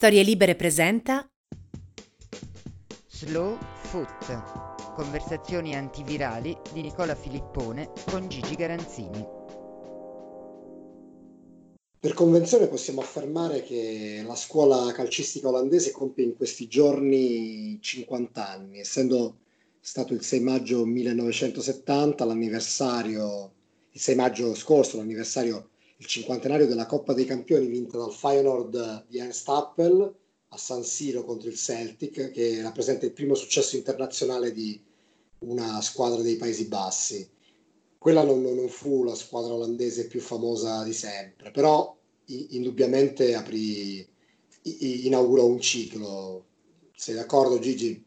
Storie Libere presenta Slow Foot. Conversazioni antivirali di Nicola Filippone con Gigi Garanzini. Per convenzione possiamo affermare che la scuola calcistica olandese compie in questi giorni 50 anni, essendo stato il 6 maggio 1970 l'anniversario, il 6 maggio scorso l'anniversario, il cinquantenario della Coppa dei Campioni vinta dal Feyenoord di Ernst Appel a San Siro contro il Celtic, che rappresenta il primo successo internazionale di una squadra dei Paesi Bassi. Quella non, non fu la squadra olandese più famosa di sempre, però indubbiamente aprì, inaugurò un ciclo. Sei d'accordo Gigi?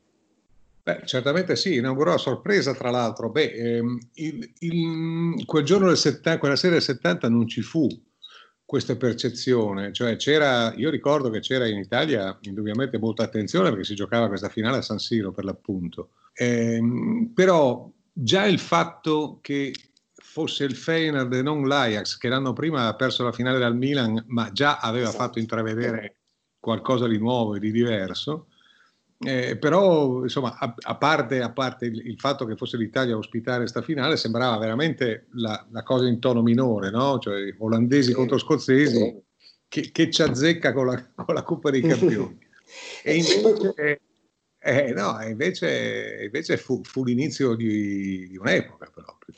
Beh, certamente sì, inaugurò a sorpresa tra l'altro. Beh, ehm, il, il, quel giorno del 70, quella sera del 70 non ci fu questa percezione, cioè c'era, io ricordo che c'era in Italia indubbiamente molta attenzione perché si giocava questa finale a San Siro per l'appunto, ehm, però già il fatto che fosse il Feyenoord e non l'Ajax che l'anno prima ha perso la finale dal Milan ma già aveva esatto. fatto intravedere qualcosa di nuovo e di diverso, eh, però, insomma, a, a, parte, a parte il, il, fatto che fosse l'Italia a ospitare questa finale, sembrava veramente la, la, cosa in tono minore, no? Cioè, olandesi sì. contro scozzesi, che, che, ci azzecca con la, con la Coppa dei Campioni. e invece, eh, no, invece, invece fu, fu, l'inizio di, di un'epoca proprio.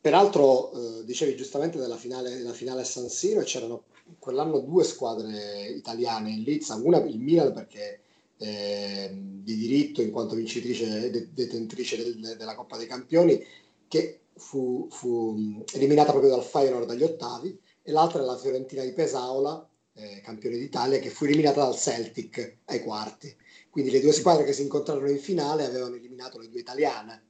Peraltro, eh, dicevi giustamente della finale, della finale a San Siro, e c'erano quell'anno due squadre italiane in Lizza, una il Milan perché eh, di diritto in quanto vincitrice e detentrice del, della Coppa dei Campioni, che fu, fu, eliminata proprio dal Feyenoord agli ottavi, e l'altra è la Fiorentina di Pesaola, eh, campione d'Italia, che fu eliminata dal Celtic ai quarti. Quindi le due squadre che si incontrarono in finale avevano eliminato le due italiane,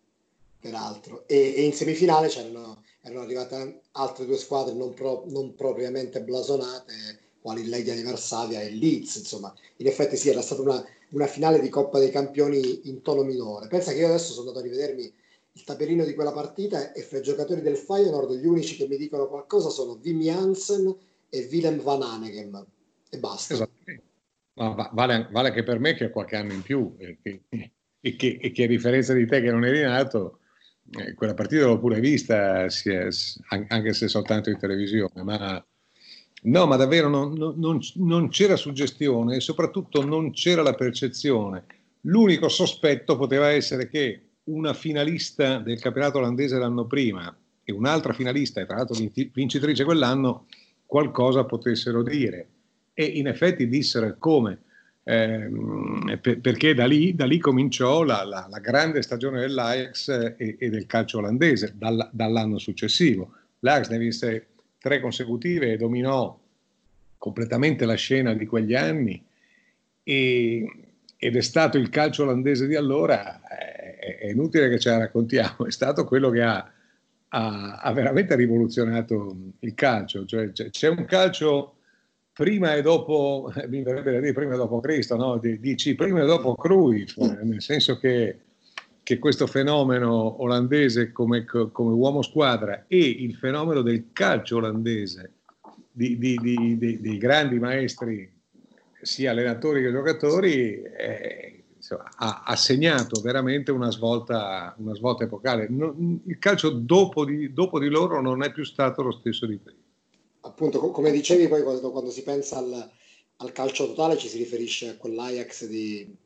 peraltro, e, e in semifinale c'erano erano arrivate altre due squadre non, pro, non propriamente blasonate, quali Legia di Varsavia e Leeds, insomma, in effetti sì, era stata una, una finale di Coppa dei Campioni in tono minore. Pensa che io adesso sono andato a rivedermi il taperino di quella partita e fra i giocatori del Feyenoord gli unici che mi dicono qualcosa sono Wim Jansen e Willem Van Hanegem e basta. Esatto. Ma vale, vale, anche per me che ho qualche anno in più e che, e che, e che a differenza di te che non eri nato, eh, quella partita l'ho pure vista, è, anche se soltanto in televisione, ma No, ma davvero non, non, non, c'era suggestione e soprattutto non c'era la percezione. L'unico sospetto poteva essere che una finalista del campionato olandese l'anno prima e un'altra finalista, e tra l'altro vincitrice quell'anno, qualcosa potessero dire. E in effetti dissero come. Eh, per, perché da lì, da lì cominciò la, la, la, grande stagione dell'Ajax e, e del calcio olandese dal, dall'anno successivo. L'Ajax ne vinse tre consecutive e dominò completamente la scena di quegli anni e, ed è stato il calcio olandese di allora, è, è, inutile che ce la raccontiamo, è stato quello che ha, ha, ha veramente rivoluzionato il calcio, cioè c'è un calcio prima e dopo, mi verrebbe da dire prima e dopo Cristo, no? dici prima e dopo Cruyff, nel senso che che questo fenomeno olandese come, come, uomo squadra e il fenomeno del calcio olandese, di, di, di, dei grandi maestri, sia allenatori che giocatori, eh, insomma, ha, ha, segnato veramente una svolta, una svolta epocale. Non, il calcio dopo di, dopo di, loro non è più stato lo stesso di prima. Appunto, come dicevi poi quando, quando si pensa al, al calcio totale ci si riferisce a quell'Ajax di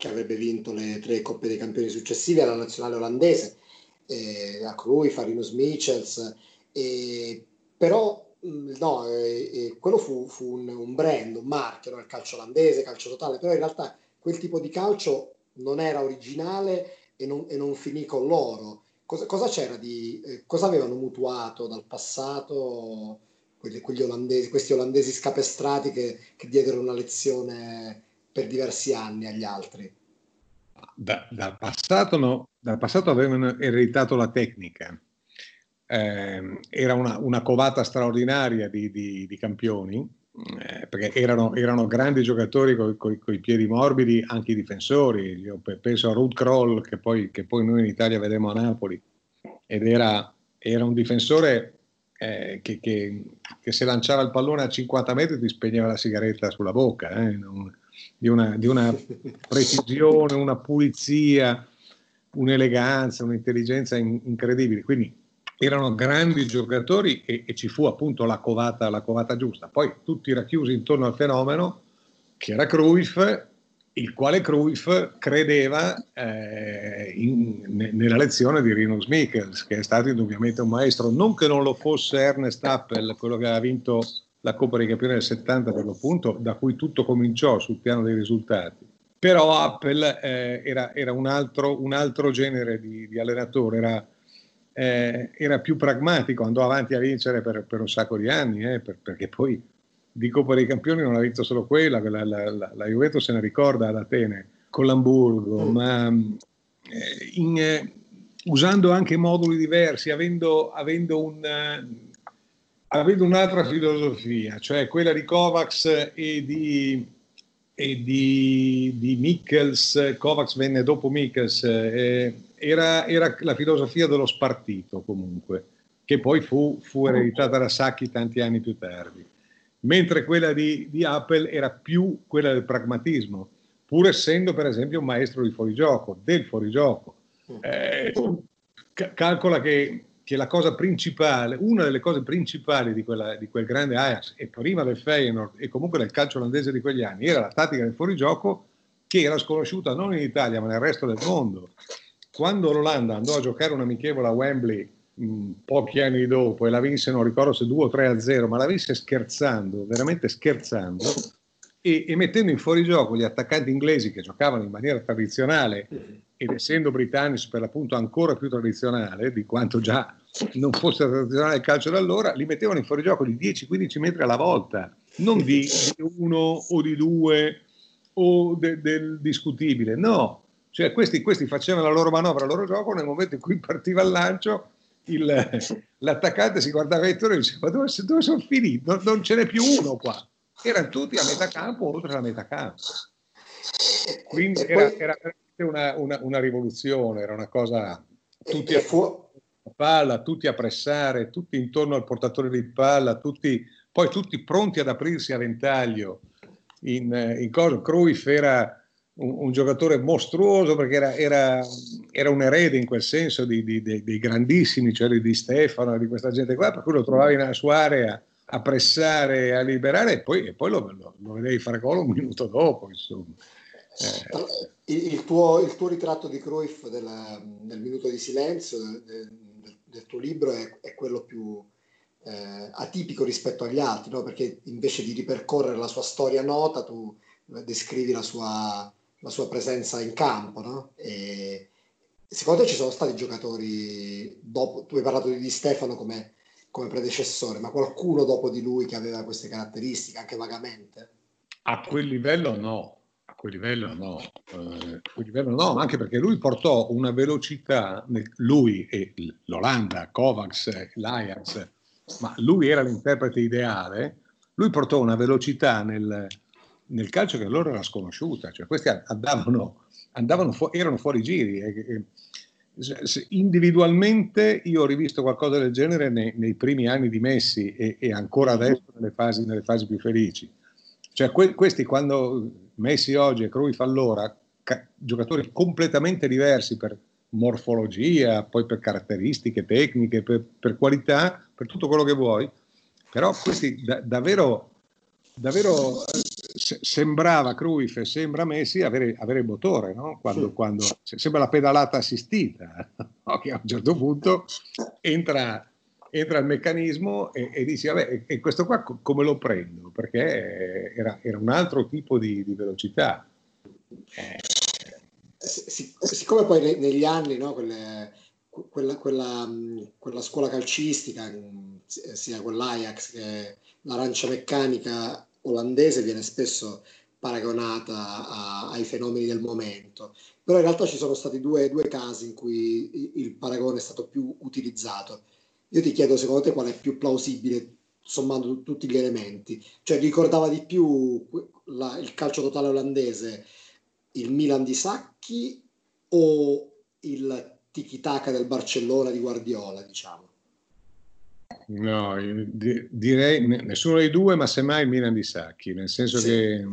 che avrebbe vinto le tre Coppe dei Campioni successive alla nazionale olandese, eh, a Cruyff, a Rinus Michels, eh, però mm, no, eh, quello fu, fu un, un, brand, un marchio, il calcio olandese, calcio totale, però in realtà quel tipo di calcio non era originale e non, e non finì con loro. Cosa, cosa c'era di, eh, cosa avevano mutuato dal passato quelli, quegli olandesi, questi olandesi scapestrati che, che diedero una lezione per diversi anni agli altri? Da, dal, passato no, dal passato avevano ereditato la tecnica. Eh, era una, una, covata straordinaria di, di, di campioni, eh, perché erano, erano, grandi giocatori con i piedi morbidi, anche i difensori. Io penso a Ruth Kroll, che poi, che poi noi in Italia vedremo a Napoli, ed era, era un difensore eh, che, che, che, se lanciava il pallone a 50 metri ti spegneva la sigaretta sulla bocca, eh, non, di, una, di una precisione, una pulizia, un'eleganza, un'intelligenza in, incredibili. Quindi erano grandi giocatori e, e, ci fu appunto la covata, la covata giusta. Poi tutti racchiusi intorno al fenomeno che era Cruyff il quale Cruyff credeva eh, in, nella lezione di Rinus Michels, che è stato indubbiamente un maestro, non che non lo fosse Ernest Appel, quello che aveva vinto la Coppa dei Campioni del 70 per l'appunto, da cui tutto cominciò sul piano dei risultati. Però Appel eh, era, era un, altro, un, altro, genere di, di allenatore, era, eh, era, più pragmatico, andò avanti a vincere per, per un sacco di anni, eh, per, perché poi di Coppa dei Campioni non ha vinto solo quella, la, la, la, la Juventus se ne ricorda ad Atene con l'Hamburgo, mm. ma eh, in, eh, usando anche moduli diversi, avendo, avendo, un, avendo, un'altra filosofia, cioè quella di Kovacs e di, e di, di Michels, Kovacs venne dopo Michels, eh, era, era, la filosofia dello spartito comunque, che poi fu, fu ereditata da Sacchi tanti anni più tardi mentre quella di, di, Apple era più quella del pragmatismo, pur essendo per esempio un maestro di fuorigioco, del fuorigioco. Mm. Eh, calcola che, che, la cosa principale, una delle cose principali di, quella, di, quel grande Ajax e prima del Feyenoord e comunque del calcio olandese di quegli anni era la tattica del fuorigioco che era sconosciuta non in Italia ma nel resto del mondo. Quando l'Olanda andò a giocare un amichevole a Wembley pochi anni dopo e la vinse, non ricordo se 2 o 3 a 0, ma la vinse scherzando, veramente scherzando, e, e, mettendo in fuorigioco gli attaccanti inglesi che giocavano in maniera tradizionale ed essendo britannici per l'appunto ancora più tradizionale di quanto già non fosse tradizionale il calcio da allora, li mettevano in fuorigioco di 10-15 metri alla volta, non di, uno o di due o de, del discutibile, no. Cioè questi, questi facevano la loro manovra, il loro gioco nel momento in cui partiva il lancio il, l'attaccante si guardava intorno e diceva dove, dove sono finiti? Non, non, ce n'è più uno qua. Erano tutti a metà campo oltre la metà campo. Quindi era, era una, una, una, rivoluzione, era una cosa tutti a, a palla, tutti a pressare, tutti intorno al portatore di palla, tutti, poi tutti pronti ad aprirsi a ventaglio. In, in cosa Cruyff era un, un giocatore mostruoso perché era, era, era, un erede in quel senso di, di, di, dei grandissimi, cioè di Stefano, di questa gente qua, per cui lo trovavi nella sua area a pressare, a liberare e poi, e poi lo, lo, lo, vedevi fare gol un minuto dopo. Insomma. Eh. Il, il, tuo, il, tuo, ritratto di Cruyff della, del minuto di silenzio del, del tuo libro è, è quello più eh, atipico rispetto agli altri, no? perché invece di ripercorrere la sua storia nota, tu descrivi la sua, la sua presenza in campo, no? E secondo te ci sono stati giocatori dopo, tu hai parlato di Di Stefano come, come predecessore, ma qualcuno dopo di lui che aveva queste caratteristiche, anche vagamente? A quel livello no, quel livello no, eh, quel livello no, anche perché lui portò una velocità, lui e l'Olanda, Kovacs, l'Ajax, ma lui era l'interprete ideale, lui portò una velocità nel, nel calcio che allora era sconosciuta, cioè questi andavano, andavano fu- erano fuori giri. E, e, individualmente io ho rivisto qualcosa del genere nei, nei primi anni di Messi e, e ancora adesso nelle fasi, nelle fasi, più felici. Cioè que- questi quando Messi oggi e Cruyff allora, ca- giocatori completamente diversi per morfologia, poi per caratteristiche tecniche, per, per qualità, per tutto quello che vuoi, però questi da- davvero davvero sembrava Cruyff e sembra Messi avere, avere motore, no? quando, sì. quando, sembra la pedalata assistita, no? che a un certo punto entra, entra il meccanismo e, e dici, vabbè, e questo qua come lo prendo? Perché era, era un altro tipo di, di velocità. Eh. siccome poi negli anni no, quelle, quella, quella, quella, scuola calcistica, sia quell'Ajax che l'arancia meccanica olandese viene spesso paragonata a, ai fenomeni del momento, però in realtà ci sono stati due, due casi in cui il paragone è stato più utilizzato. Io ti chiedo secondo te qual è più plausibile sommando tutti gli elementi, cioè ricordava di più la, il calcio totale olandese il Milan di Sacchi o il tiki-taka del Barcellona di Guardiola, diciamo? No, direi nessuno dei due, ma semmai il Milan di Sacchi, nel senso sì. che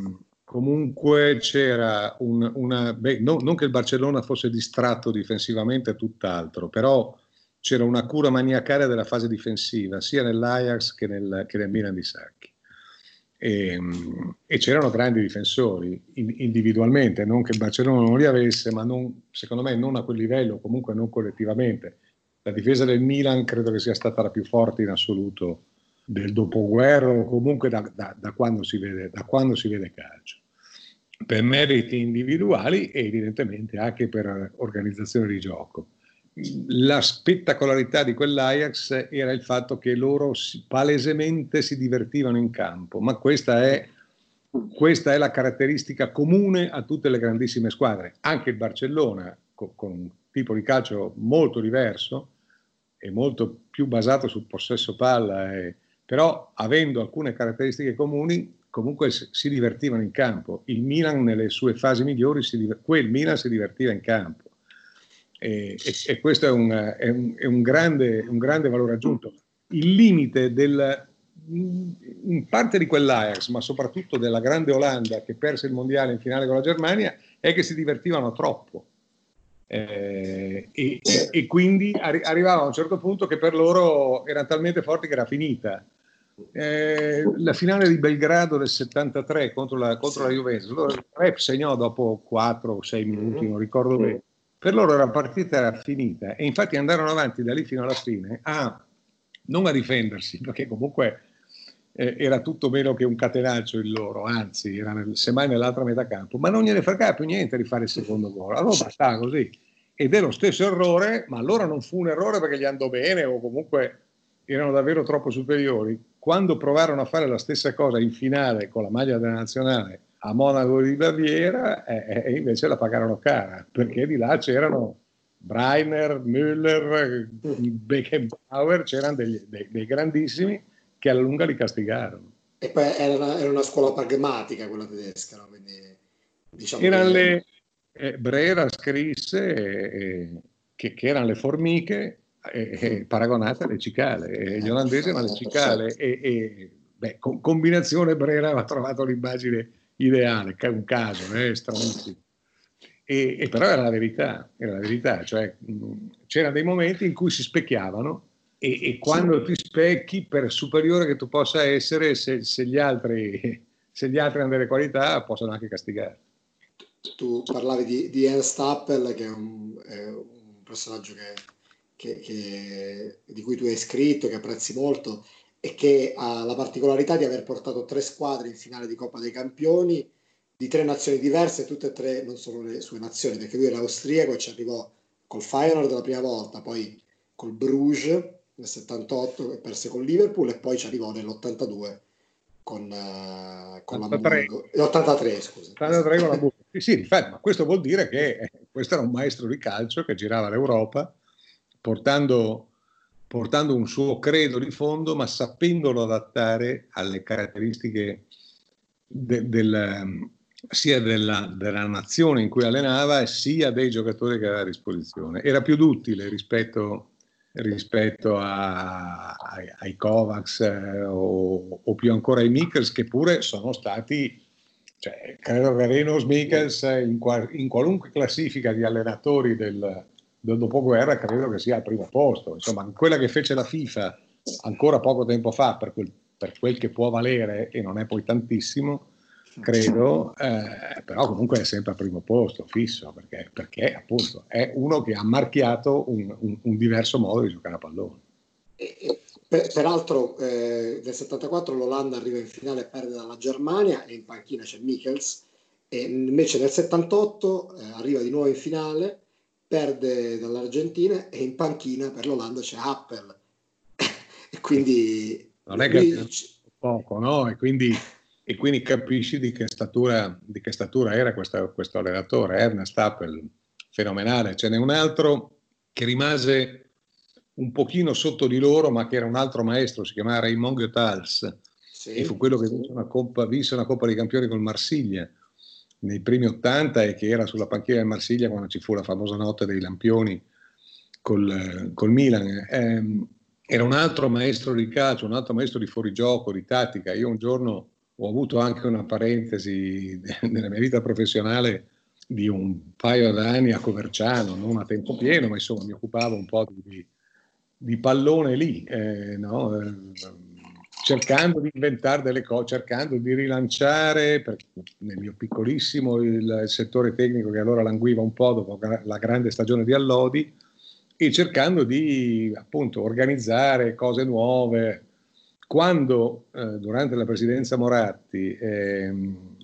comunque c'era un, una... Beh, no, non che il Barcellona fosse distratto difensivamente, tutt'altro, però c'era una cura maniacale della fase difensiva, sia nell'Ajax che nel, che nel Milan di Sacchi. E, e, c'erano grandi difensori individualmente, non che il Barcellona non li avesse, ma non, secondo me non a quel livello, comunque non collettivamente. La difesa del Milan credo che sia stata la più forte in assoluto del dopoguerra o comunque da, da, da, quando vede, da, quando si vede, calcio. Per meriti individuali e evidentemente anche per organizzazione di gioco. La spettacolarità di quell'Ajax era il fatto che loro palesemente si divertivano in campo, ma questa è, questa è la caratteristica comune a tutte le grandissime squadre. Anche il Barcellona, con, con un tipo di calcio molto diverso e molto più basato sul possesso palla e, però avendo alcune caratteristiche comuni comunque si divertivano in campo. Il Milan nelle sue fasi migliori, si, quel Milan si divertiva in campo. E, e, e questo è, un, è, un, è un, grande, un, grande, valore aggiunto. Il limite del, in parte di quell'Ajax, ma soprattutto della grande Olanda che perse il mondiale in finale con la Germania, è che si divertivano troppo. Eh, e, e, quindi arri- arrivava a un certo punto che per loro erano talmente forti che era finita. Eh, la finale di Belgrado del 73 contro la, contro la Juventus, loro, Rep segnò dopo 4 o 6 minuti, non ricordo bene. Per loro la partita era finita e infatti andarono avanti da lì fino alla fine a non a difendersi, perché comunque eh, era tutto meno che un catenaccio il loro, anzi era nel, semmai nell'altra metà campo, ma non gliene fregava più niente di fare il secondo gol, allora bastava così. Ed è lo stesso errore, ma allora non fu un errore perché gli andò bene o comunque erano davvero troppo superiori. Quando provarono a fare la stessa cosa in finale con la maglia della nazionale a Monaco di Baviera, eh, eh, invece la pagarono cara, perché di là c'erano Breiner, Müller, Beckenbauer, c'erano degli, dei, dei grandissimi che alla lunga li castigarono. E poi era una, era una scuola pragmatica quella tedesca, no? Quindi, diciamo erano che... le, eh, Brera scrisse eh, che, che, erano le formiche eh, paragonate alle cicale, gli olandesi erano le cicale e, e beh, con, combinazione Brera aveva trovato l'immagine ideale, un caso, eh, stranissimo. E, e, però era la verità, era la verità, cioè mh, c'erano dei momenti in cui si specchiavano e, e quando ti specchi, per superiore che tu possa essere, se, se, gli, altri, se gli altri hanno delle qualità, possono anche castigare. Tu parlavi di, di Ernst Appel, che è un, è un personaggio che, che, che, di cui tu hai scritto, che apprezzi molto, e che ha la particolarità di aver portato tre squadre in finale di Coppa dei Campioni di tre nazioni diverse, tutte e tre non solo le sue nazioni, perché lui era austriaco e ci arrivò col Feyenoord la prima volta, poi col Bruges nel 78 e perse con Liverpool e poi ci arrivò nell'82 con, uh, con 83. l'Hamburgo. 83, scusa. 83 con l'Hamburgo. Sì, sì, infatti, ma questo vuol dire che eh, questo era un maestro di calcio che girava l'Europa portando, portando un suo credo di fondo, ma sapendolo adattare alle caratteristiche de, del, sia della, della, nazione in cui allenava sia dei giocatori che aveva a disposizione. Era più duttile rispetto rispetto a, ai, ai, Kovacs eh, o, o, più ancora ai Mikkels che pure sono stati, cioè, credo che Renos Mikkels in, in, qualunque classifica di allenatori del, del dopoguerra credo che sia al primo posto, insomma quella che fece la FIFA ancora poco tempo fa per quel, per quel che può valere e non è poi tantissimo, credo, eh, però comunque è sempre al primo posto, fisso, perché, perché appunto è uno che ha marchiato un, un, un diverso modo di giocare a pallone. per, peraltro eh, nel 74 l'Olanda arriva in finale e perde dalla Germania e in panchina c'è Michels e invece nel 78 eh, arriva di nuovo in finale, perde dall'Argentina e in panchina per l'Olanda c'è Appel. e quindi... Non è che poco, no? E quindi e quindi capisci di che statura, di che statura era questo, questo allenatore, Ernest Appel, fenomenale. Ce n'è un altro che rimase un pochino sotto di loro, ma che era un altro maestro, si chiamava Raymond Goethals, sì. e fu quello che vinse una, Coppa, vinse una Coppa dei Campioni col Marsiglia nei primi 80 e che era sulla panchina del Marsiglia quando ci fu la famosa notte dei lampioni col, col Milan. Eh, era un altro maestro di calcio, un altro maestro di fuorigioco, di tattica. Io un giorno ho avuto anche una parentesi nella mia vita professionale di un paio d'anni a Coverciano, non a tempo pieno, ma insomma mi occupavo un po' di, di pallone lì, eh, no? Cercando di inventare delle cose, cercando di rilanciare nel mio piccolissimo il, il, settore tecnico che allora languiva un po' dopo la grande stagione di Allodi e cercando di appunto organizzare cose nuove. Quando eh, durante la presidenza Moratti eh,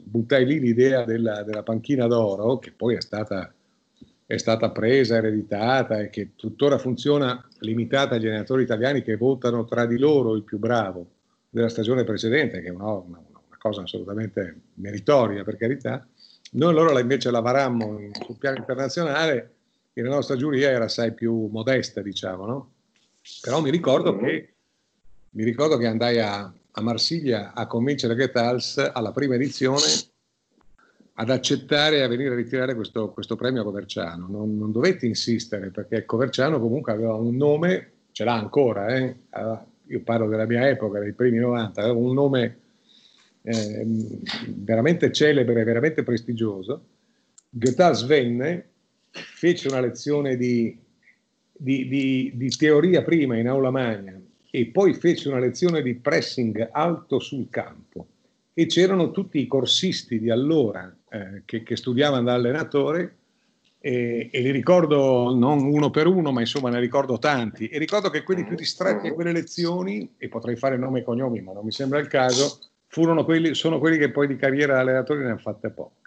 buttai lì l'idea della, della, panchina d'oro, che poi è stata, è stata presa, ereditata e che tuttora funziona limitata agli allenatori italiani che votano tra di loro il più bravo della stagione precedente, che è una, una, una cosa assolutamente meritoria per carità, noi allora invece lavorammo sul piano internazionale e la nostra giuria era assai più modesta, diciamo, no? Però mi ricordo che, mi ricordo che andai a, a Marsiglia a convincere Getals alla prima edizione ad accettare e a venire a ritirare questo, questo premio a Coverciano. Non, non, dovetti insistere perché Coverciano comunque aveva un nome, ce l'ha ancora, eh? Io parlo della mia epoca, dei primi 90, aveva un nome eh, veramente celebre, veramente prestigioso. Goethals venne fece una lezione di, di, di, di, teoria prima in aula magna e poi fece una lezione di pressing alto sul campo e c'erano tutti i corsisti di allora eh, che, che, studiavano da allenatore e, e, li ricordo non uno per uno ma insomma ne ricordo tanti e ricordo che quelli più distratti a quelle lezioni e potrei fare nome e cognomi ma non mi sembra il caso quelli, sono quelli che poi di carriera da allenatore ne hanno fatte poche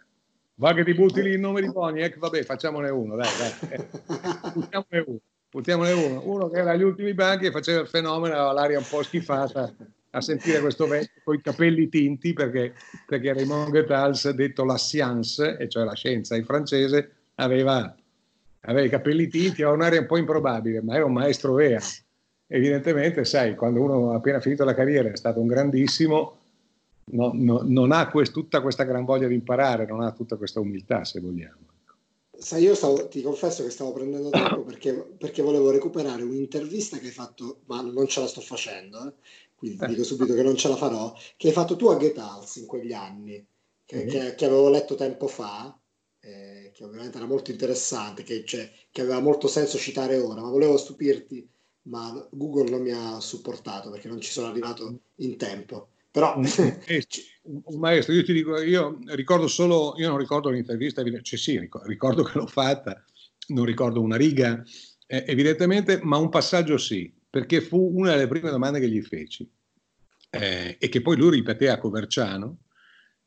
Va che ti butti lì il nome di Boniek, vabbè, facciamone uno, dai, dai. Eh, buttiamone uno, buttiamone uno. Uno che era agli ultimi banchi e faceva il fenomeno, aveva l'aria un po' schifata a sentire questo vecchio con i capelli tinti perché, perché Raymond Goethals, detto la science, e cioè la scienza in francese, aveva, aveva i capelli tinti, aveva un'aria un po' improbabile, ma era un maestro vero. Evidentemente, sai, quando uno ha appena finito la carriera è stato un grandissimo, no, no, non ha quest, tutta questa gran voglia di imparare, non ha tutta questa umiltà, se vogliamo. Ecco. Sai, io stavo, ti confesso che stavo prendendo tempo perché, perché, volevo recuperare un'intervista che hai fatto, ma non ce la sto facendo, eh? quindi ti dico subito che non ce la farò, che hai fatto tu a Get House in quegli anni, che, mm-hmm. che, che avevo letto tempo fa, eh, che ovviamente era molto interessante, che, cioè, che aveva molto senso citare ora, ma volevo stupirti, ma Google non mi ha supportato perché non ci sono arrivato in tempo. Però... Maestro, io ti dico, io ricordo solo, io non ricordo l'intervista, cioè sì, ricordo che l'ho fatta, non ricordo una riga, eh, evidentemente, ma un passaggio sì, perché fu una delle prime domande che gli feci eh, e che poi lui ripeté a Coverciano,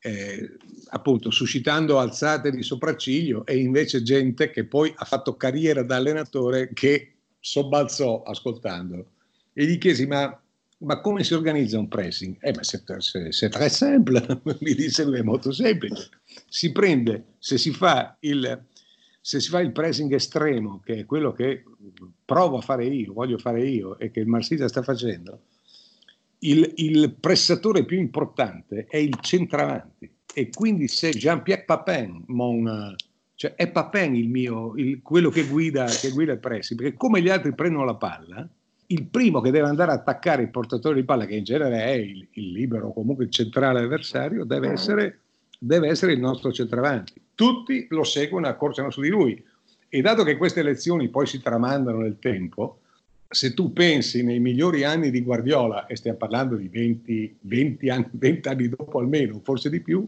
eh, appunto suscitando alzate di sopracciglio e invece gente che poi ha fatto carriera da allenatore che sobbalzò ascoltandolo. E gli chiesi, ma ma come si organizza un pressing? Eh, ma c'est, c'est, c'est très mi disse lui, è molto semplice. Si prende, se si fa il, se si fa il pressing estremo, che è quello che provo a fare io, voglio fare io e che il Marsiglia sta facendo, il, il pressatore più importante è il centravanti. E quindi se Jean-Pierre Papin, mon, cioè è Papin il mio, il, quello che guida, che guida il pressing, perché come gli altri prendono la palla, il primo che deve andare a attaccare il portatore di palla, che in genere è il, il libero o comunque il centrale avversario, deve essere, deve essere, il nostro centravanti. Tutti lo seguono e accorciano su di lui. E dato che queste elezioni poi si tramandano nel tempo, se tu pensi nei migliori anni di Guardiola, e stiamo parlando di 20, 20, anni, 20 anni dopo almeno, forse di più,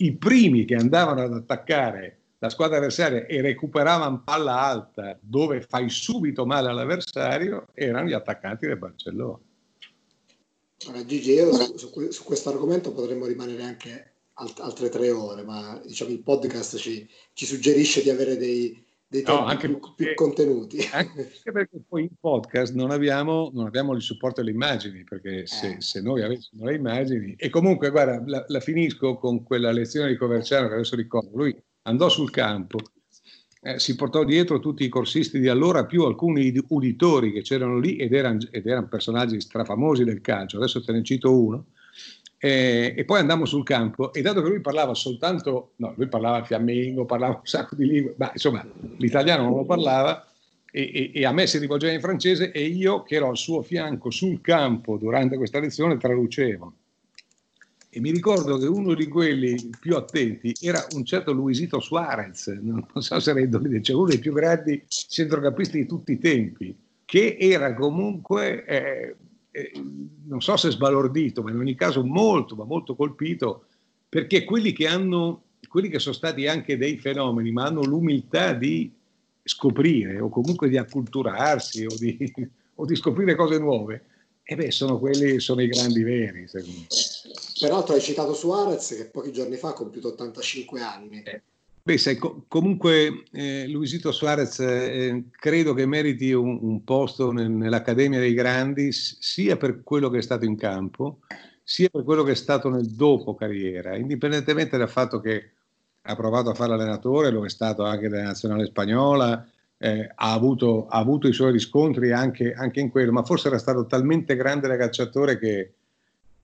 i primi che andavano ad attaccare la squadra avversaria e recuperavano palla alta dove fai subito male all'avversario erano gli attaccanti del Barcellona. Allora, Gigi, io su, su, questo argomento potremmo rimanere anche alt- altre tre ore, ma diciamo, il podcast ci, ci suggerisce di avere dei, dei no, anche più, più, contenuti. Anche perché poi in podcast non abbiamo, non abbiamo il supporto alle immagini, perché se, eh. se, noi avessimo le immagini... E comunque, guarda, la, la, finisco con quella lezione di Coverciano che adesso ricordo. Lui andò sul campo, eh, si portò dietro tutti i corsisti di allora, più alcuni uditori che c'erano lì ed erano, ed erano personaggi strafamosi del calcio, adesso te ne cito uno, eh, e poi andammo sul campo e dato che lui parlava soltanto, no, lui parlava fiammingo, parlava un sacco di lingue, ma insomma l'italiano non lo parlava, e, e, e, a me si rivolgeva in francese e io che ero al suo fianco sul campo durante questa lezione traducevo. E mi ricordo che uno di quelli più attenti era un certo Luisito Suarez, non so se rendoli, cioè uno dei più grandi centrocampisti di tutti i tempi, che era comunque, eh, eh, non so se sbalordito, ma in ogni caso molto, ma molto colpito, perché quelli che hanno, quelli che sono stati anche dei fenomeni, ma hanno l'umiltà di scoprire o comunque di acculturarsi o di, o di scoprire cose nuove, e beh, sono quelli, sono i grandi veri, secondo me. Peraltro hai citato Suarez che pochi giorni fa ha compiuto 85 anni. Eh, beh, sai, co- comunque eh, Luisito Suarez eh, credo che meriti un, un posto nel, nell'Accademia dei Grandi sia per quello che è stato in campo, sia per quello che è stato nel dopo carriera, indipendentemente dal fatto che ha provato a fare l'allenatore, lo è stato anche della nazionale spagnola, eh, ha, avuto, ha, avuto, i suoi riscontri anche, anche, in quello, ma forse era stato talmente grande da calciatore che,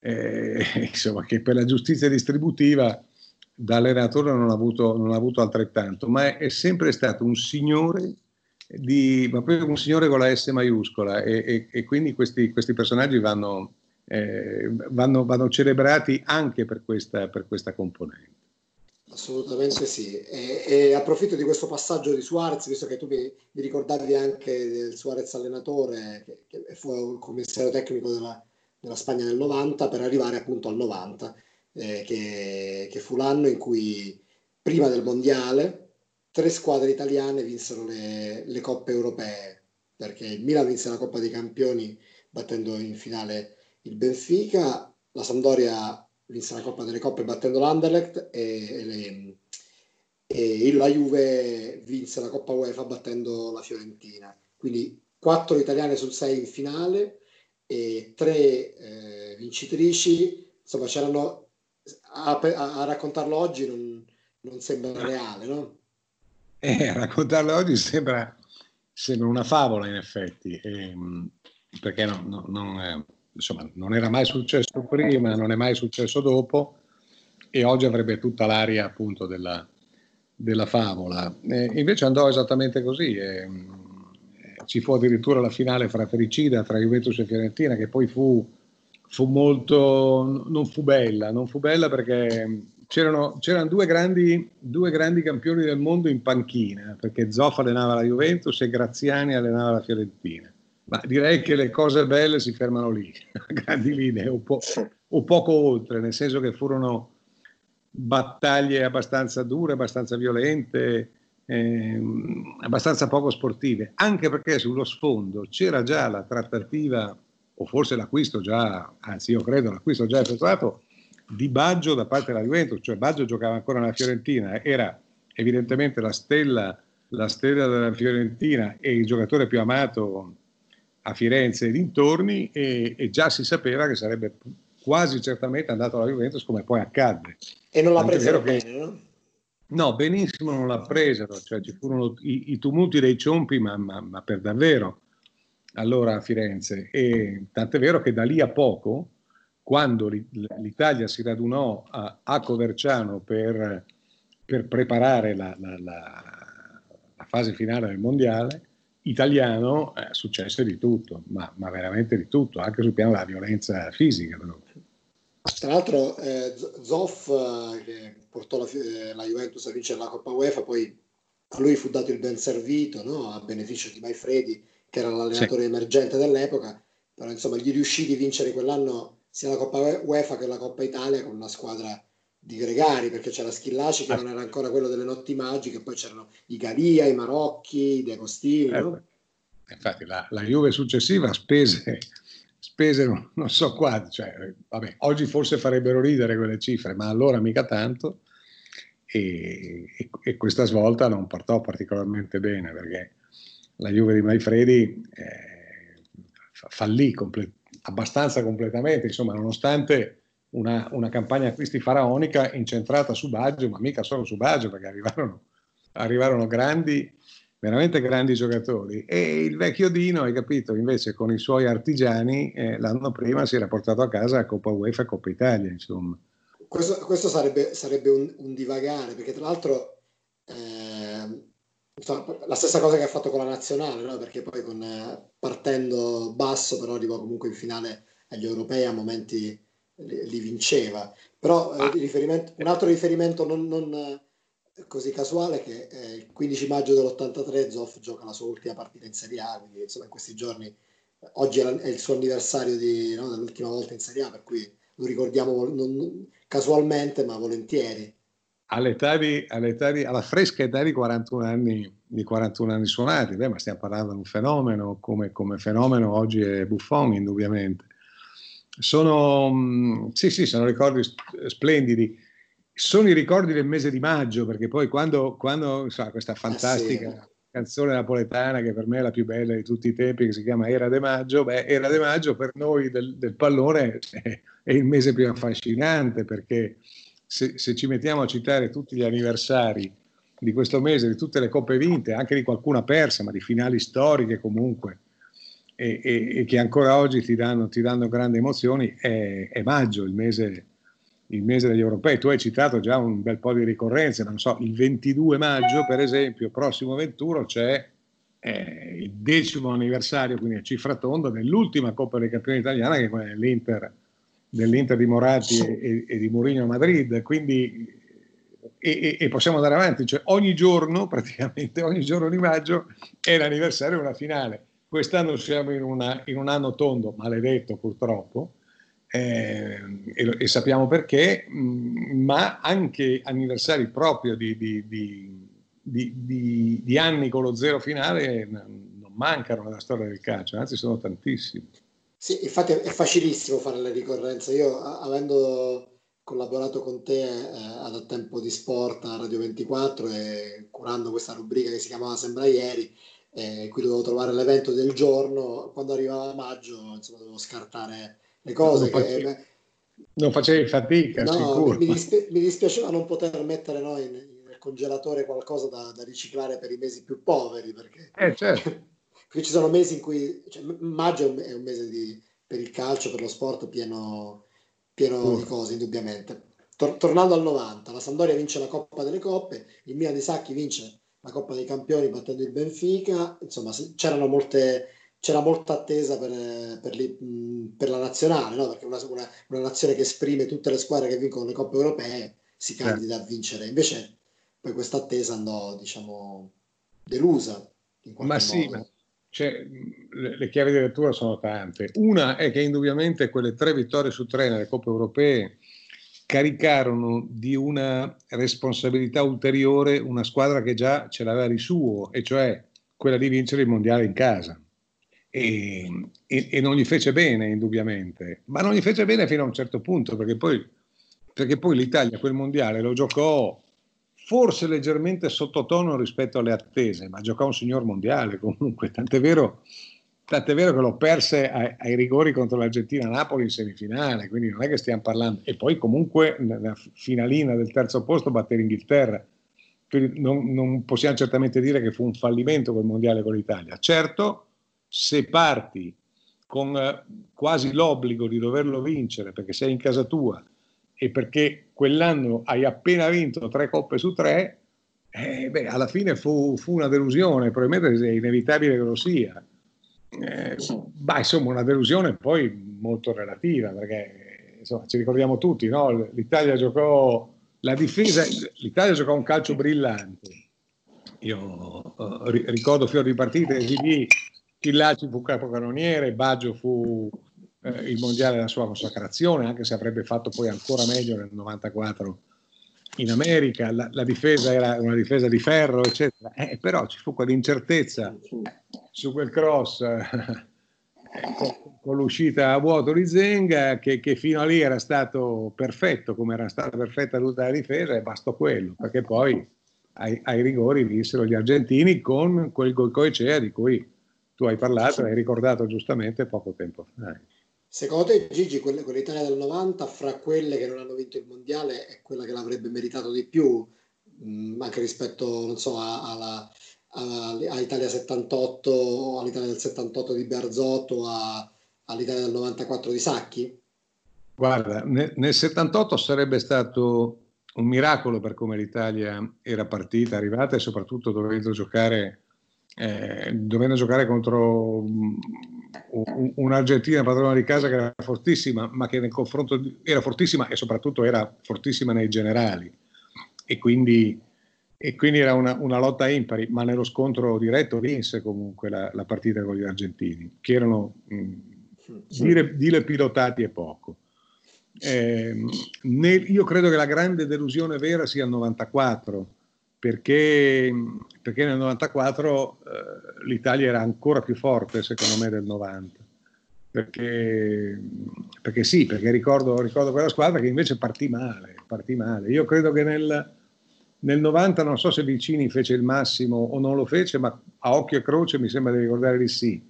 eh, insomma, che per la giustizia distributiva da allenatore non ha avuto, non ha avuto altrettanto, ma è, è, sempre stato un signore, di, ma proprio un signore con la S maiuscola e, e, e quindi questi, questi, personaggi vanno, eh, vanno, vanno, celebrati anche per questa, per questa componente. Assolutamente sì. E, e, approfitto di questo passaggio di Suarez, visto che tu mi, mi ricordavi anche del Suarez allenatore, che, che fu il commissario tecnico della, della, Spagna nel 90, per arrivare appunto al 90, eh, che, che, fu l'anno in cui prima del mondiale tre squadre italiane vinsero le, le coppe europee, perché il Milan vinse la Coppa dei Campioni battendo in finale il Benfica, la Sampdoria vinse la Coppa delle Coppe battendo l'Anderlecht e, e, le, e, la Juve vinse la Coppa UEFA battendo la Fiorentina. Quindi quattro italiane su sei in finale e tre eh, vincitrici. Insomma, c'erano a, a, a raccontarlo oggi non, non, sembra reale, no? Eh, raccontarlo oggi sembra, sembra una favola in effetti, ehm, perché no, no, non, eh, insomma, non era mai successo prima, non è mai successo dopo e oggi avrebbe tutta l'aria appunto della, della favola. Invece andò esattamente così. E, ci fu addirittura la finale fratricida tra Juventus e Fiorentina che poi fu, fu molto, non fu bella, non fu bella perché c'erano, c'erano due, grandi, due, grandi, campioni del mondo in panchina, perché Zoff allenava la Juventus e Graziani allenava la Fiorentina. Ma direi che le cose belle si fermano lì, a grandi linee, o, po- o poco oltre, nel senso che furono battaglie abbastanza dure, abbastanza violente, ehm, abbastanza poco sportive, anche perché sullo sfondo c'era già la trattativa, o forse l'acquisto già, anzi io credo l'acquisto già effettuato, di Baggio da parte della Juventus, cioè Baggio giocava ancora nella Fiorentina, era evidentemente la stella, la stella della Fiorentina e il giocatore più amato a Firenze e dintorni e, e, già si sapeva che sarebbe quasi certamente andato alla Juventus come poi accadde. E non l'ha preso bene, che, no? No, benissimo non l'ha presero, cioè ci furono i, i tumulti dei ciompi, ma, ma, ma, per davvero allora a Firenze. E tant'è vero che da lì a poco, quando l'Italia si radunò a, a Coverciano per, per preparare la, la, la, la fase finale del mondiale, italiano è successo di tutto, ma, ma, veramente di tutto, anche sul piano della violenza fisica. Però. Tra l'altro eh, Zoff, eh, che portò la, eh, la, Juventus a vincere la Coppa UEFA, poi a lui fu dato il ben servito no? a beneficio di Maifredi, che era l'allenatore sì. emergente dell'epoca, però insomma gli riuscì di vincere quell'anno sia la Coppa UEFA che la Coppa Italia con una squadra di gregari, perché c'era Schillaci che ah. non era ancora quello delle notti magiche, poi c'erano i Galia, i Marocchi, i De Agostini. Eh, no? Infatti la, la, Juve successiva spese, spese non, non so quanto, cioè, vabbè, oggi forse farebbero ridere quelle cifre, ma allora mica tanto. E, e, e questa svolta non portò particolarmente bene perché la Juve di Maifredi eh, fallì comple- abbastanza completamente, insomma, nonostante una, una, campagna acquisti faraonica incentrata su Baggio, ma mica solo su Baggio, perché arrivarono, arrivarono grandi, veramente grandi giocatori. E il vecchio Dino, hai capito, invece con i suoi artigiani, eh, l'anno prima si era portato a casa a Coppa UEFA e Coppa Italia, insomma. Questo, questo sarebbe, sarebbe un, un, divagare, perché tra l'altro eh, la stessa cosa che ha fatto con la nazionale, no? perché poi con, eh, partendo basso però arrivò comunque in finale agli europei a momenti li, vinceva. Però eh, ah. un altro riferimento non, non eh, così casuale che eh, il 15 maggio dell'83 Zoff gioca la sua ultima partita in Serie A, quindi insomma in questi giorni, oggi è il suo anniversario di, no, dell'ultima volta in Serie A, per cui lo ricordiamo non, casualmente ma volentieri all'età di, all'età di, alla fresca età di 41 anni, di 41 anni suonati, beh, ma stiamo parlando di un fenomeno, come, come fenomeno oggi è Buffon, indubbiamente. Sono, sì, sì, sono ricordi splendidi. Sono i ricordi del mese di maggio, perché poi quando, quando so, questa fantastica ah, sì. canzone napoletana, che per me è la più bella di tutti i tempi, che si chiama Era de Maggio, beh, Era de Maggio per noi del, del pallone è, è il mese più affascinante, perché se, se, ci mettiamo a citare tutti gli anniversari di questo mese, di tutte le coppe vinte, anche di qualcuna persa, ma di finali storiche comunque, e, e, e che ancora oggi ti danno, ti danno grandi emozioni, è, è maggio, il mese, il mese, degli europei. Tu hai citato già un bel po' di ricorrenze, non so, il 22 maggio, per esempio, prossimo 21 c'è eh, il decimo anniversario, quindi a cifra tonda, dell'ultima Coppa dei Campioni italiana, che è l'Inter dell'Inter di Moratti e, e di Mourinho a Madrid, quindi e, e, possiamo andare avanti, cioè ogni giorno, praticamente ogni giorno di maggio è l'anniversario di una finale. Quest'anno siamo in, una, in un anno tondo, maledetto purtroppo, eh, e, e, sappiamo perché, mh, mm, ma anche anniversari proprio di, di, di, di, anni con lo zero finale non mancano nella storia del calcio, anzi sono tantissimi. Sì, infatti è facilissimo fare le ricorrenze. Io, avendo collaborato con te eh, ad Tempo di Sport a Radio 24 e curando questa rubrica che si chiamava Sembra Ieri, eh, qui dovevo trovare l'evento del giorno, quando arrivava maggio insomma, dovevo scartare le cose. Non, che, facevi, non facevi fatica, no, sicuro. Mi, dispi- mi, dispiaceva non poter mettere noi nel congelatore qualcosa da, da, riciclare per i mesi più poveri, perché... Eh, certo Qui ci sono mesi in cui, cioè, maggio è un mese di, per il calcio, per lo sport pieno, pieno uh. di cose, indubbiamente. Tor- tornando al 90, la Sampdoria vince la Coppa delle Coppe, il Milan di Sacchi vince la Coppa dei Campioni battendo il Benfica, insomma c'erano molte, c'era molta attesa per, per, li, per la nazionale, no? perché una, una, una, nazione che esprime tutte le squadre che vincono le Coppe Europee si certo. candida a vincere, invece poi questa attesa andò diciamo delusa. ma sì, ma cioè, le, chiavi di lettura sono tante. Una è che indubbiamente quelle tre vittorie su tre nelle Coppe Europee caricarono di una responsabilità ulteriore una squadra che già ce l'aveva di suo, e cioè quella di vincere il mondiale in casa. E, e, e, non gli fece bene, indubbiamente, ma non gli fece bene fino a un certo punto, perché poi, perché poi l'Italia quel mondiale lo giocò forse leggermente sottotono rispetto alle attese, ma giocò un signor mondiale comunque, tant'è vero, tant'è vero che lo perse ai, ai rigori contro l'Argentina-Napoli in semifinale, quindi non è che stiamo parlando, e poi comunque nella finalina del terzo posto battere l'Inghilterra, quindi non, non possiamo certamente dire che fu un fallimento quel mondiale con l'Italia. Certo, se parti con eh, quasi l'obbligo di doverlo vincere perché sei in casa tua, e perché quell'anno hai appena vinto tre coppe su tre, eh, beh, alla fine fu, fu, una delusione, probabilmente è inevitabile che lo sia. Eh, bah, insomma, una delusione poi molto relativa, perché insomma, ci ricordiamo tutti, no? l'Italia giocò la difesa, l'Italia giocò un calcio brillante. Io uh, ricordo fior di partite, esibì, Chillaci fu capocannoniere, Baggio fu eh, il mondiale della sua consacrazione, anche se avrebbe fatto poi ancora meglio nel 94 in America, la, la difesa era una difesa di ferro, eccetera. Eh, però ci fu quell'incertezza su quel cross eh, con, l'uscita a vuoto di Zenga che, che, fino a lì era stato perfetto, come era stata perfetta tutta la difesa, e bastò quello, perché poi ai, ai rigori vissero gli argentini con quel gol coecea di cui tu hai parlato e hai ricordato giustamente poco tempo fa. Secondo te, Gigi, quell'Italia del 90, fra quelle che non hanno vinto il mondiale, è quella che l'avrebbe meritato di più, mm, anche rispetto, non so, alla, all'Italia 78 o all'Italia del 78 di Berzotto, a, all'Italia del 94 di Sacchi? Guarda, nel, nel 78 sarebbe stato un miracolo per come l'Italia era partita, arrivata e soprattutto dovendo giocare, eh, dovendo giocare contro mm, un'Argentina padrona di casa che era fortissima, ma che nel confronto era fortissima e soprattutto era fortissima nei generali. E quindi, e quindi era una, una, lotta impari, ma nello scontro diretto vinse comunque la, la partita con gli argentini, che erano mh, dire, dire pilotati è poco. Eh, nel, io credo che la grande delusione vera sia il 94, perché, perché nel 94 eh, l'Italia era ancora più forte, secondo me, del 90. Perché, perché sì, perché ricordo, ricordo, quella squadra che invece partì male, partì male. Io credo che nel, nel 90, non so se Vicini fece il massimo o non lo fece, ma a occhio e croce mi sembra di ricordare di sì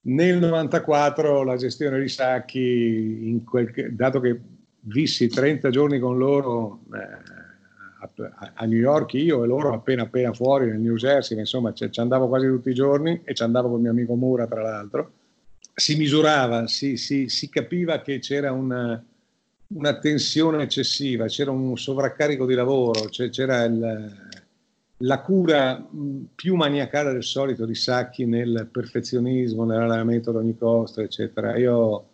nel 94 la gestione di Sacchi, quel, dato che vissi 30 giorni con loro eh, a, New York, io e loro appena appena fuori nel New Jersey, insomma ci, ci andavo quasi tutti i giorni e ci andavo con mio amico Mura tra l'altro, si misurava, si, si, si capiva che c'era una, una, tensione eccessiva, c'era un sovraccarico di lavoro, c'era il la cura più maniacale del solito di Sacchi nel perfezionismo, nell'allenamento ad ogni costo, eccetera. Io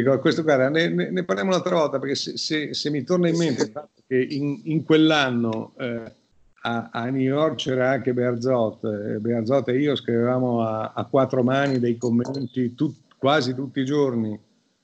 ricordo questo, guarda, ne, ne, ne parliamo un'altra volta perché se, se, se, mi torna in mente il fatto che in, in quell'anno eh, a, a, New York c'era anche Berzot, eh, Berzot e io scrivevamo a, a quattro mani dei commenti tut, quasi tutti i giorni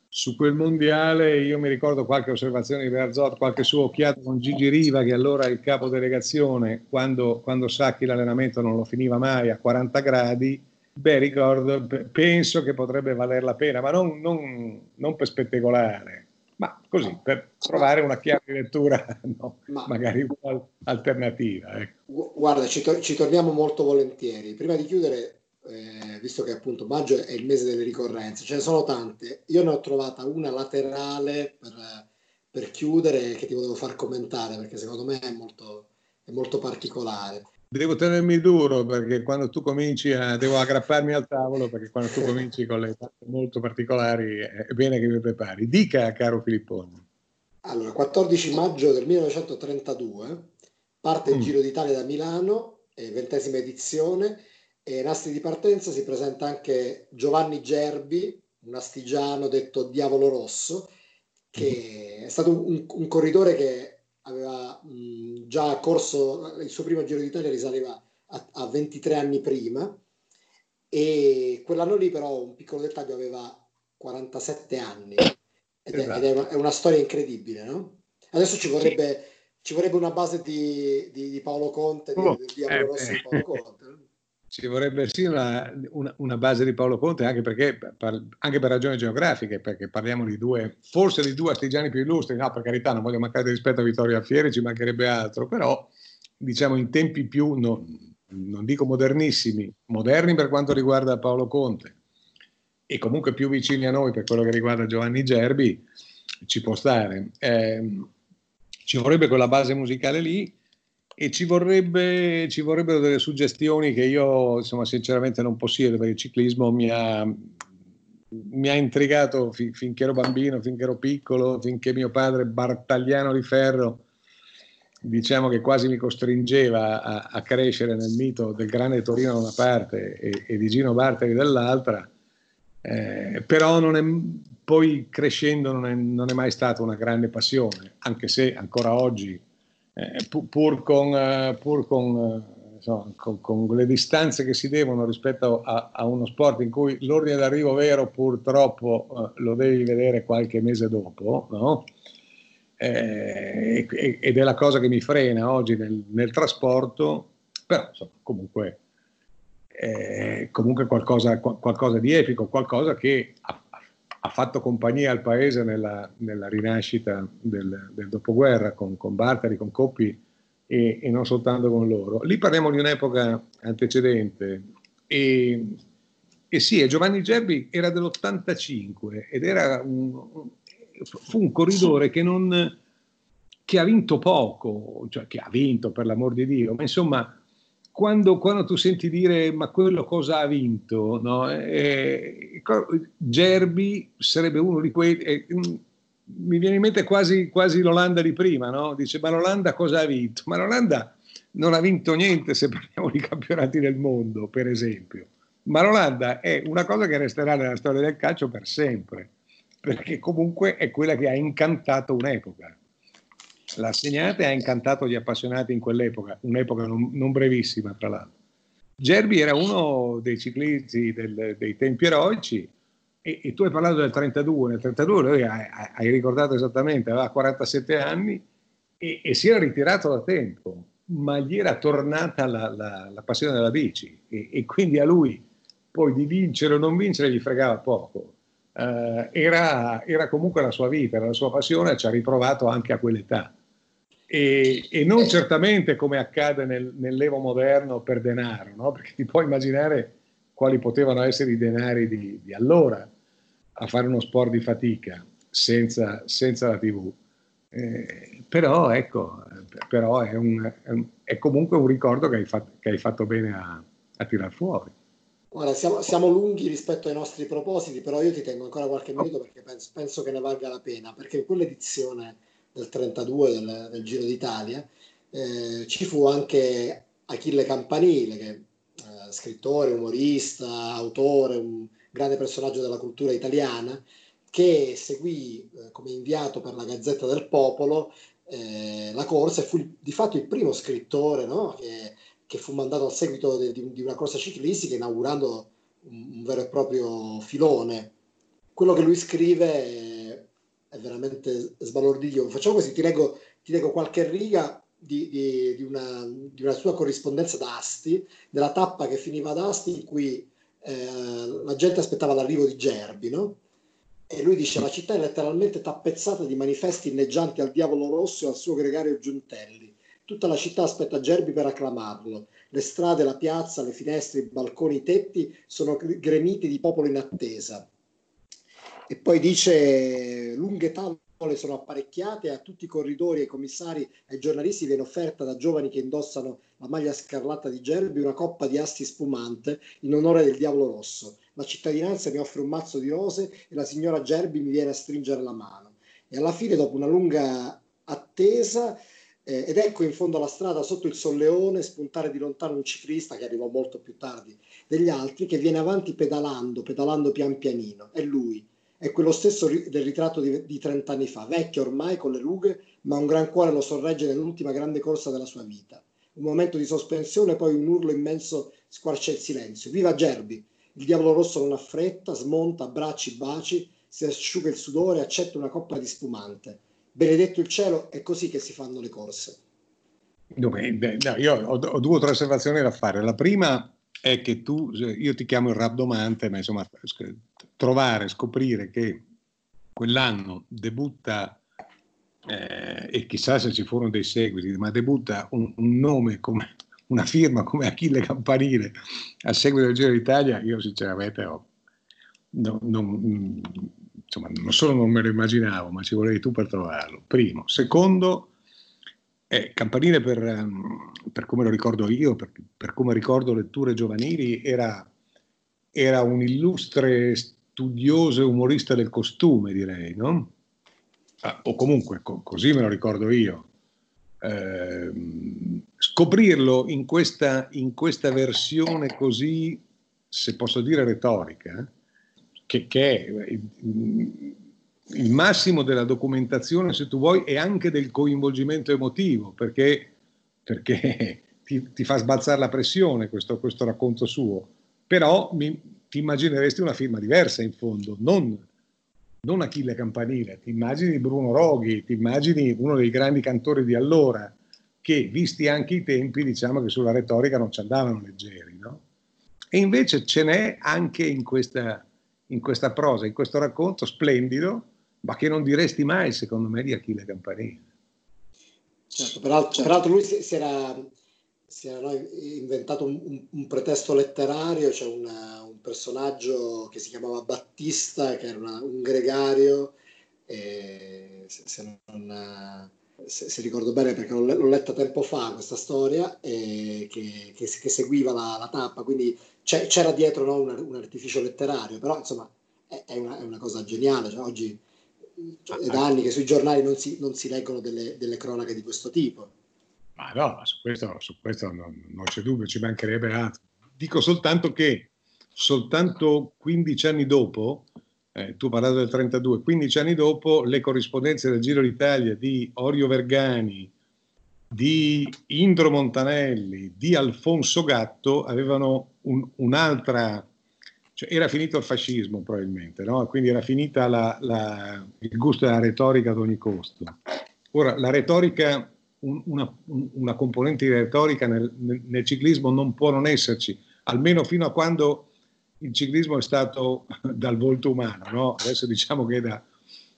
su quel mondiale. Io mi ricordo qualche osservazione di Berzot, qualche suo occhiato con Gigi Riva che allora è il capo delegazione, quando, quando Sacchi l'allenamento non lo finiva mai a 40 gradi, beh ricordo, penso che potrebbe valer la pena, ma non, non, non per spettacolare, ma così, per trovare una chiave di lettura no, ma, magari un po' alternativa. Ecco. Guarda, ci, to- ci torniamo molto volentieri. Prima di chiudere eh, visto che appunto maggio è il mese delle ricorrenze, ce ne sono tante. Io ne ho trovata una laterale per, per chiudere che ti volevo far commentare perché secondo me è molto, è molto particolare. Devo tenermi duro perché quando tu cominci a... devo aggrapparmi al tavolo perché quando tu cominci con le date molto particolari è bene che mi prepari. Dica, caro Filippone. Allora, 14 maggio del 1932 parte il mm. Giro d'Italia da Milano, ventesima edizione, e in asti di partenza si presenta anche Giovanni Gerbi, un astigiano detto Diavolo Rosso, che è stato un, un corridore che aveva mh, già corso, il suo primo Giro d'Italia risaleva a, a 23 anni prima e quell'anno lì però, un piccolo dettaglio, aveva 47 anni ed, esatto. è, ed è, una, è, una, storia incredibile, no? Adesso ci vorrebbe, ci vorrebbe una base di, di, di Paolo Conte, di, oh, di Diavolo eh, eh. di Paolo Conte. Ci vorrebbe sì una, una, una, base di Paolo Conte anche, perché, per, anche per ragioni geografiche, perché parliamo di due, forse di due artigiani più illustri, no per carità non voglio mancare di rispetto a Vittorio Alfieri, ci mancherebbe altro, però diciamo in tempi più, no, non dico modernissimi, moderni per quanto riguarda Paolo Conte e comunque più vicini a noi per quello che riguarda Giovanni Gerbi, ci può stare. Eh, ci vorrebbe quella base musicale lì e ci, vorrebbe, ci vorrebbero delle suggestioni che io insomma, sinceramente non possiedo perché il ciclismo mi ha, mi ha intrigato fin, finché ero bambino, finché ero piccolo, finché mio padre Bartagliano di Ferro diciamo che quasi mi costringeva a, a crescere nel mito del grande Torino da una parte e, e di Gino Bartali dall'altra, eh, però non è, poi crescendo non è, non è mai stata una grande passione, anche se ancora oggi eh, pur, con, eh, pur con, eh, insomma, con, con, le distanze che si devono rispetto a, a, uno sport in cui l'ordine d'arrivo vero purtroppo lo devi vedere qualche mese dopo, no? eh, ed è la cosa che mi frena oggi nel, nel trasporto, però insomma, comunque, eh, comunque qualcosa, qualcosa, di epico, qualcosa che ha, ha fatto compagnia al paese nella, nella rinascita del, del, dopoguerra con, con Bartali, con Coppi e, e, non soltanto con loro. Lì parliamo di un'epoca antecedente e, e sì, Giovanni Gerbi era dell'85 ed era un, fu un corridore che, non, che ha vinto poco, cioè che ha vinto per l'amor di Dio, ma insomma quando, quando, tu senti dire ma quello cosa ha vinto, no? eh, Gerbi sarebbe uno di quelli, eh, mi viene in mente quasi, quasi l'Olanda di prima, no? Dice, ma l'Olanda cosa ha vinto? Ma l'Olanda non ha vinto niente se parliamo di campionati del mondo, per esempio. Ma l'Olanda è una cosa che resterà nella storia del calcio per sempre, perché comunque è quella che ha incantato un'epoca. L'ha segnata e ha incantato gli appassionati in quell'epoca, un'epoca non, non brevissima tra l'altro. Gerbi era uno dei ciclisti del, dei tempi eroici e, e, tu hai parlato del 32, nel 32 lui hai, hai ricordato esattamente, aveva 47 anni e, e, si era ritirato da tempo, ma gli era tornata la, la, la passione della bici e, e, quindi a lui poi di vincere o non vincere gli fregava poco. Uh, era, era, comunque la sua vita, era la sua passione, ci ha riprovato anche a quell'età. E, e non certamente come accade nel, nell'Evo moderno per denaro, no? perché ti puoi immaginare quali potevano essere i denari di, di allora a fare uno sport di fatica senza, senza la TV. Eh, però ecco, però è, un, è, un, è, comunque un ricordo che hai, fatto, che hai fatto bene a, a tirar fuori. Guarda, siamo, siamo, lunghi rispetto ai nostri propositi, però io ti tengo ancora qualche minuto perché penso, penso che ne valga la pena, perché quell'edizione del 32 del, del Giro d'Italia, eh, ci fu anche Achille Campanile, che eh, scrittore, umorista, autore, un grande personaggio della cultura italiana, che seguì eh, come inviato per la Gazzetta del Popolo eh, la corsa e fu di fatto il primo scrittore no? che, che, fu mandato al seguito di, di, una corsa ciclistica inaugurando un, un vero e proprio filone. Quello che lui scrive è veramente sbalordiglio. Facciamo così, ti leggo, ti leggo qualche riga di, di, di, una, di, una, sua corrispondenza da Asti, della tappa che finiva ad Asti, in cui eh, la gente aspettava l'arrivo di Gerbi, no? E lui dice: La città è letteralmente tappezzata di manifesti inneggianti al diavolo rosso e al suo gregario Giuntelli. Tutta la città aspetta Gerbi per acclamarlo. Le strade, la piazza, le finestre, i balconi, i tetti sono gremiti di popolo in attesa. E poi dice lunghe tavole sono apparecchiate a tutti i corridori, ai commissari, ai giornalisti viene offerta da giovani che indossano la maglia scarlatta di Gerbi una coppa di asti spumante in onore del diavolo rosso. La cittadinanza mi offre un mazzo di rose e la signora Gerbi mi viene a stringere la mano. E alla fine, dopo una lunga attesa, eh, ed ecco in fondo alla strada, sotto il solleone, spuntare di lontano un ciclista che arrivò molto più tardi degli altri, che viene avanti pedalando, pedalando pian pianino. È lui, è quello stesso del ritratto di, di 30 anni fa, vecchio ormai con le rughe, ma un gran cuore lo sorregge nell'ultima grande corsa della sua vita. Un momento di sospensione, poi un urlo immenso squarcia il silenzio. Viva Gerbi! Il diavolo rosso non ha fretta, smonta, abbracci, baci, si asciuga il sudore, accetta una coppa di spumante. Benedetto il cielo, è così che si fanno le corse. No, io ho, ho due o tre osservazioni da fare. La prima è che tu, io ti chiamo il rabdomante, ma insomma, trovare, scoprire che quell'anno debutta, eh, e chissà se ci furono dei seguiti, ma debutta un, un nome come una firma come Achille Campanile a seguito del Giro d'Italia, io sinceramente ho, no, non, insomma, non solo non me lo immaginavo, ma ci volevi tu per trovarlo. Primo. Secondo, eh, Campanile, per, um, per, come lo ricordo io, per, per come ricordo letture giovanili, era, era, un illustre studioso e umorista del costume, direi, no? Ah, o comunque, co- così me lo ricordo io. Eh, scoprirlo in questa, in questa, versione così, se posso dire, retorica, che, che è il massimo della documentazione, se tu vuoi, e anche del coinvolgimento emotivo, perché, perché ti, ti, fa sbalzare la pressione questo, questo racconto suo. Però mi, ti immagineresti una firma diversa in fondo, non, non Achille Campanile, ti immagini Bruno Roghi, ti immagini uno dei grandi cantori di allora, che visti anche i tempi, diciamo che sulla retorica non ci andavano leggeri, no? E invece ce n'è anche in questa, in questa prosa, in questo racconto splendido, ma che non diresti mai, secondo me, di Achille Campanile. Certo, peraltro, certo. peraltro lui si, si, era, si era no, inventato un, un, pretesto letterario, c'è cioè un personaggio che si chiamava Battista, che era una, un gregario, e se, se, non, se, se, ricordo bene perché l'ho, l'ho, letta tempo fa questa storia, che, che, che, seguiva la, la tappa, quindi c'era dietro no, un, un, artificio letterario, però insomma è, è, una, è una, cosa geniale, cioè, oggi cioè, è da anni che sui giornali non si, non si leggono delle, delle, cronache di questo tipo. Ma no, su questo, su questo non, non, c'è dubbio, ci mancherebbe altro. Dico soltanto che soltanto 15 anni dopo, eh, tu parlato del 32, 15 anni dopo le corrispondenze del Giro d'Italia di Orio Vergani, di Indro Montanelli, di Alfonso Gatto avevano un, un'altra cioè, era finito il fascismo probabilmente, no? quindi era finita la, la, il gusto della retorica ad ogni costo. Ora, la retorica, un, una, una, componente di retorica nel, nel, nel, ciclismo non può non esserci, almeno fino a quando il ciclismo è stato dal volto umano. No? Adesso diciamo che da,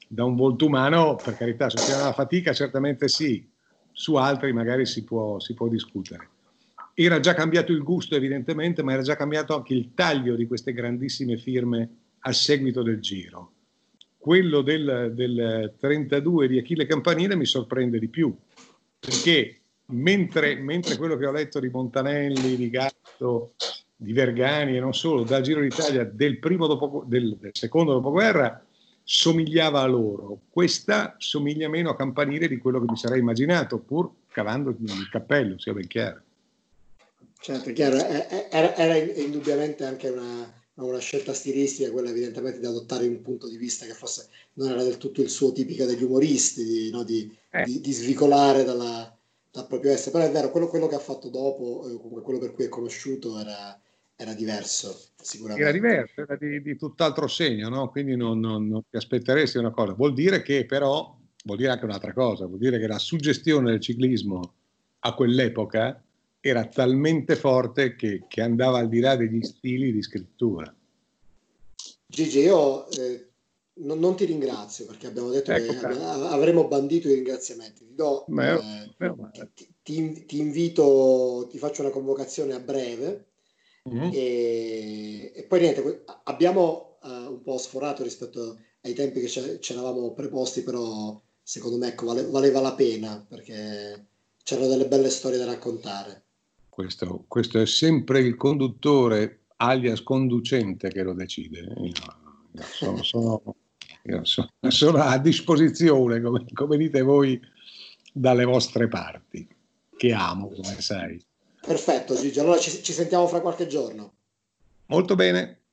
da un volto umano, per carità, su piano della fatica certamente sì, su altri magari si può, si può discutere era già cambiato il gusto evidentemente, ma era già cambiato anche il taglio di queste grandissime firme a seguito del giro. Quello del, del 32 di Achille Campanile mi sorprende di più, perché mentre, mentre quello che ho letto di Montanelli, di Gatto, di Vergani e non solo, dal Giro d'Italia del, dopo, del, del secondo dopoguerra, somigliava a loro. Questa somiglia meno a Campanile di quello che mi sarei immaginato, pur cavando il cappello, sia ben chiaro. Certo, chiaro, era, era indubbiamente anche una, una, scelta stilistica, quella evidentemente di adottare un punto di vista che forse non era del tutto il suo tipico degli umoristi, di, no, di, eh. di, di svicolare dalla, dal proprio essere. Però è vero, quello, quello, che ha fatto dopo, comunque quello per cui è conosciuto, era, era diverso, sicuramente. Era diverso, era di, di tutt'altro segno, no? quindi non, non, non ti aspetteresti una cosa. Vuol dire che però, vuol dire anche un'altra cosa, vuol dire che la suggestione del ciclismo a quell'epoca era talmente forte che, che, andava al di là degli stili di scrittura. Gigi, io eh, non, non, ti ringrazio perché abbiamo detto ecco che abbiamo, avremmo bandito i ringraziamenti. Ti, do, Beh, eh, ti, ti, ti, invito, ti faccio una convocazione a breve mm-hmm. e, e, poi niente, abbiamo uh, un po' sforato rispetto ai tempi che ci eravamo preposti, però secondo me ecco, vale, valeva la pena perché c'erano delle belle storie da raccontare. Questo, questo, è sempre il conduttore alias conducente che lo decide. Io, io sono, sono, sono, a disposizione, come, come, dite voi, dalle vostre parti, che amo, come sai. Perfetto, Gigi. Allora ci, ci sentiamo fra qualche giorno. Molto bene.